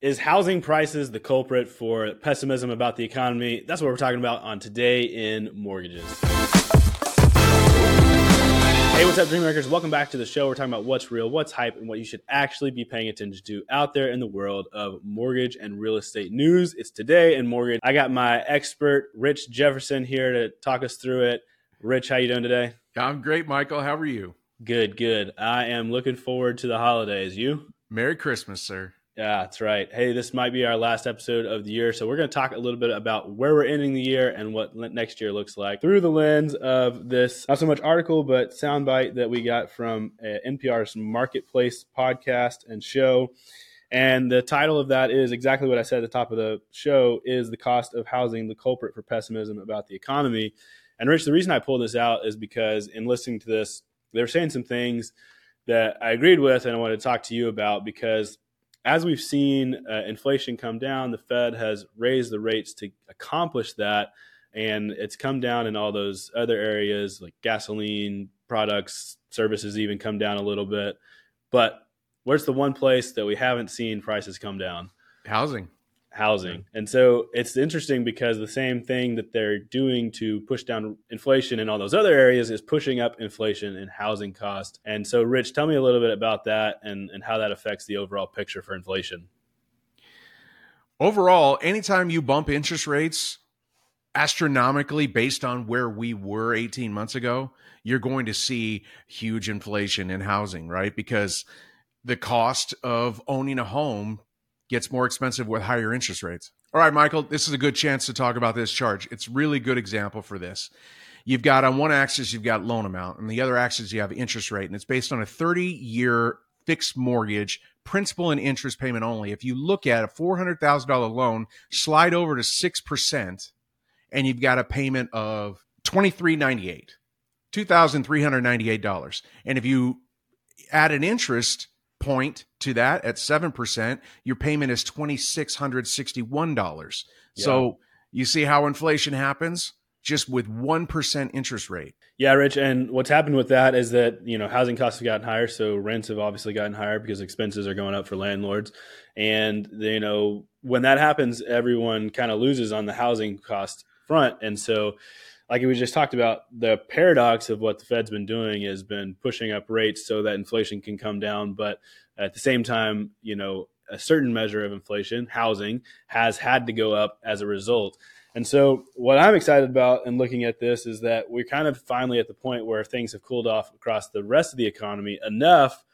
Is housing prices the culprit for pessimism about the economy? That's what we're talking about on Today in Mortgages. Hey, what's up, Dreammakers? Welcome back to the show. We're talking about what's real, what's hype, and what you should actually be paying attention to out there in the world of mortgage and real estate news. It's Today in Mortgage. I got my expert, Rich Jefferson, here to talk us through it. Rich, how you doing today? I'm great, Michael. How are you? Good, good. I am looking forward to the holidays. You? Merry Christmas, sir. Yeah, that's right. Hey, this might be our last episode of the year. So, we're going to talk a little bit about where we're ending the year and what next year looks like through the lens of this, not so much article, but soundbite that we got from uh, NPR's Marketplace podcast and show. And the title of that is exactly what I said at the top of the show is the cost of housing the culprit for pessimism about the economy. And Rich, the reason I pulled this out is because in listening to this, they were saying some things that I agreed with and I wanted to talk to you about because as we've seen uh, inflation come down, the Fed has raised the rates to accomplish that. And it's come down in all those other areas like gasoline, products, services, even come down a little bit. But where's the one place that we haven't seen prices come down? Housing housing. And so it's interesting because the same thing that they're doing to push down inflation in all those other areas is pushing up inflation and housing costs. And so, Rich, tell me a little bit about that and, and how that affects the overall picture for inflation. Overall, anytime you bump interest rates astronomically based on where we were 18 months ago, you're going to see huge inflation in housing, right? Because the cost of owning a home gets more expensive with higher interest rates. All right, Michael, this is a good chance to talk about this charge. It's really good example for this. You've got on one axis, you've got loan amount, and the other axis, you have interest rate, and it's based on a 30 year fixed mortgage, principal and interest payment only. If you look at a $400,000 loan, slide over to 6%, and you've got a payment of 2398, $2,398. And if you add an interest point to that at 7%, your payment is $2,661. Yeah. So you see how inflation happens just with 1% interest rate. Yeah, Rich. And what's happened with that is that, you know, housing costs have gotten higher. So rents have obviously gotten higher because expenses are going up for landlords. And, you know, when that happens, everyone kind of loses on the housing cost front. And so, like we just talked about, the paradox of what the Fed's been doing has been pushing up rates so that inflation can come down. But at the same time, you know, a certain measure of inflation, housing, has had to go up as a result. And so, what I'm excited about in looking at this is that we're kind of finally at the point where things have cooled off across the rest of the economy enough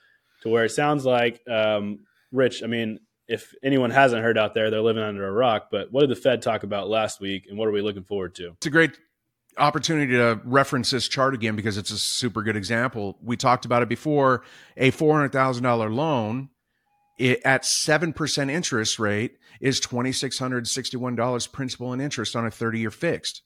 to where it sounds like, um, Rich, I mean, if anyone hasn't heard out there, they're living under a rock. But what did the Fed talk about last week, and what are we looking forward to? It's a great opportunity to reference this chart again because it's a super good example. We talked about it before. A $400,000 loan it, at 7% interest rate is $2,661 principal and interest on a 30 year fixed.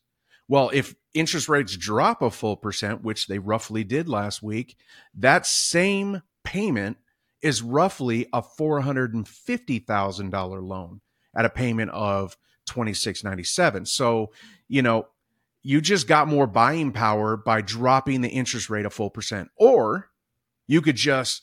Well, if interest rates drop a full percent, which they roughly did last week, that same payment is roughly a $450,000 loan at a payment of 2697. So, you know, you just got more buying power by dropping the interest rate a full percent. Or you could just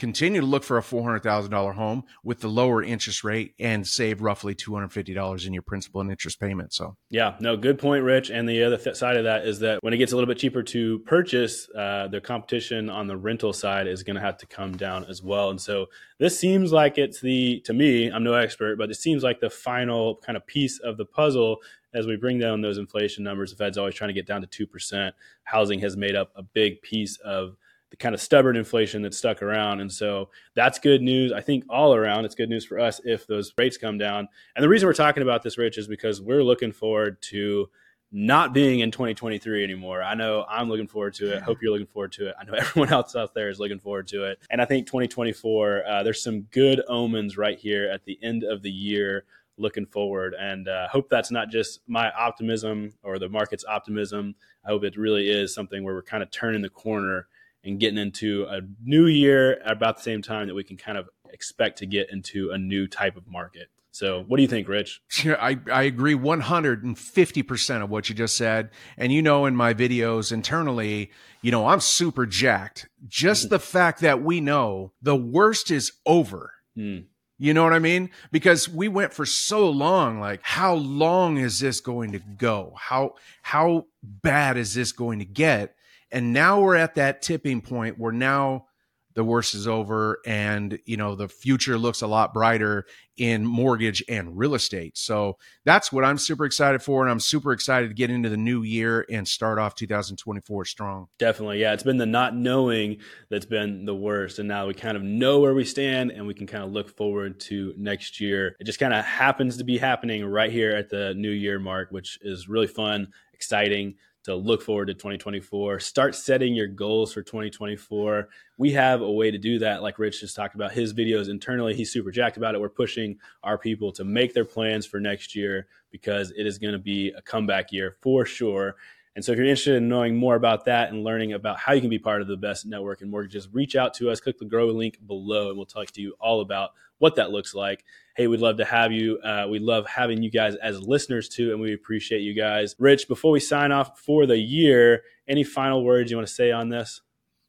continue to look for a $400,000 home with the lower interest rate and save roughly $250 in your principal and interest payment. So, yeah, no, good point, Rich. And the other th- side of that is that when it gets a little bit cheaper to purchase, uh, the competition on the rental side is going to have to come down as well. And so, this seems like it's the, to me, I'm no expert, but it seems like the final kind of piece of the puzzle as we bring down those inflation numbers, the Fed's always trying to get down to 2%. Housing has made up a big piece of the kind of stubborn inflation that's stuck around. And so that's good news. I think all around, it's good news for us if those rates come down. And the reason we're talking about this, Rich, is because we're looking forward to not being in 2023 anymore. I know I'm looking forward to it. Hope you're looking forward to it. I know everyone else out there is looking forward to it. And I think 2024, uh, there's some good omens right here at the end of the year looking forward. And uh, hope that's not just my optimism or the market's optimism. I hope it really is something where we're kind of turning the corner and getting into a new year at about the same time that we can kind of expect to get into a new type of market. So, what do you think, Rich? I, I agree 150% of what you just said. And you know, in my videos internally, you know, I'm super jacked. Just mm-hmm. the fact that we know the worst is over. Mm You know what I mean? Because we went for so long like how long is this going to go? How how bad is this going to get? And now we're at that tipping point where now the worst is over and you know the future looks a lot brighter in mortgage and real estate. So that's what i'm super excited for and i'm super excited to get into the new year and start off 2024 strong. Definitely. Yeah it's been the not knowing that's been the worst and now we kind of know where we stand and we can kind of look forward to next year. It just kind of happens to be happening right here at the new year mark which is really fun exciting to look forward to 2024. Start setting your goals for 2024. We have a way to do that. Like Rich just talked about his videos internally. He's super jacked about it. We're pushing our people to make their plans for next year because it is going to be a comeback year for sure. And so if you're interested in knowing more about that and learning about how you can be part of the best network in mortgages, reach out to us, click the grow link below, and we'll talk to you all about what that looks like. Hey, we'd love to have you. Uh, we love having you guys as listeners too, and we appreciate you guys. Rich, before we sign off for the year, any final words you want to say on this?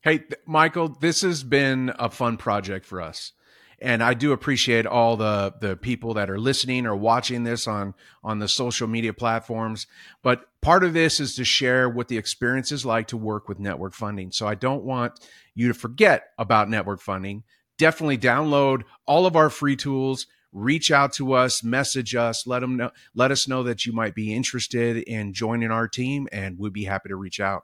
Hey, Michael, this has been a fun project for us and I do appreciate all the the people that are listening or watching this on on the social media platforms. But part of this is to share what the experience is like to work with network funding. So I don't want you to forget about network funding. Definitely download all of our free tools. Reach out to us, message us, let them know, let us know that you might be interested in joining our team, and we'd be happy to reach out.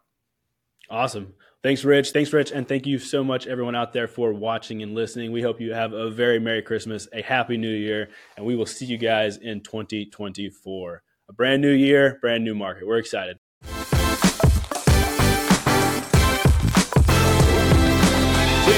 Awesome. Thanks, Rich. Thanks, Rich. And thank you so much, everyone out there, for watching and listening. We hope you have a very Merry Christmas, a Happy New Year, and we will see you guys in 2024. A brand new year, brand new market. We're excited.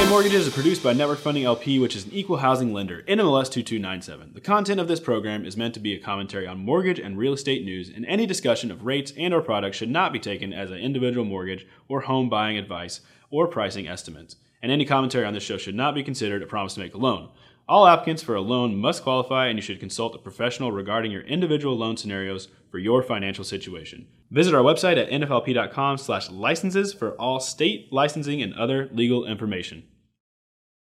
Mortgages is produced by Network Funding LP, which is an equal housing lender, NMLS 2297. The content of this program is meant to be a commentary on mortgage and real estate news, and any discussion of rates and or products should not be taken as an individual mortgage or home buying advice or pricing estimates. And any commentary on this show should not be considered a promise to make a loan. All applicants for a loan must qualify, and you should consult a professional regarding your individual loan scenarios for your financial situation. Visit our website at nflp.com/licenses for all state licensing and other legal information.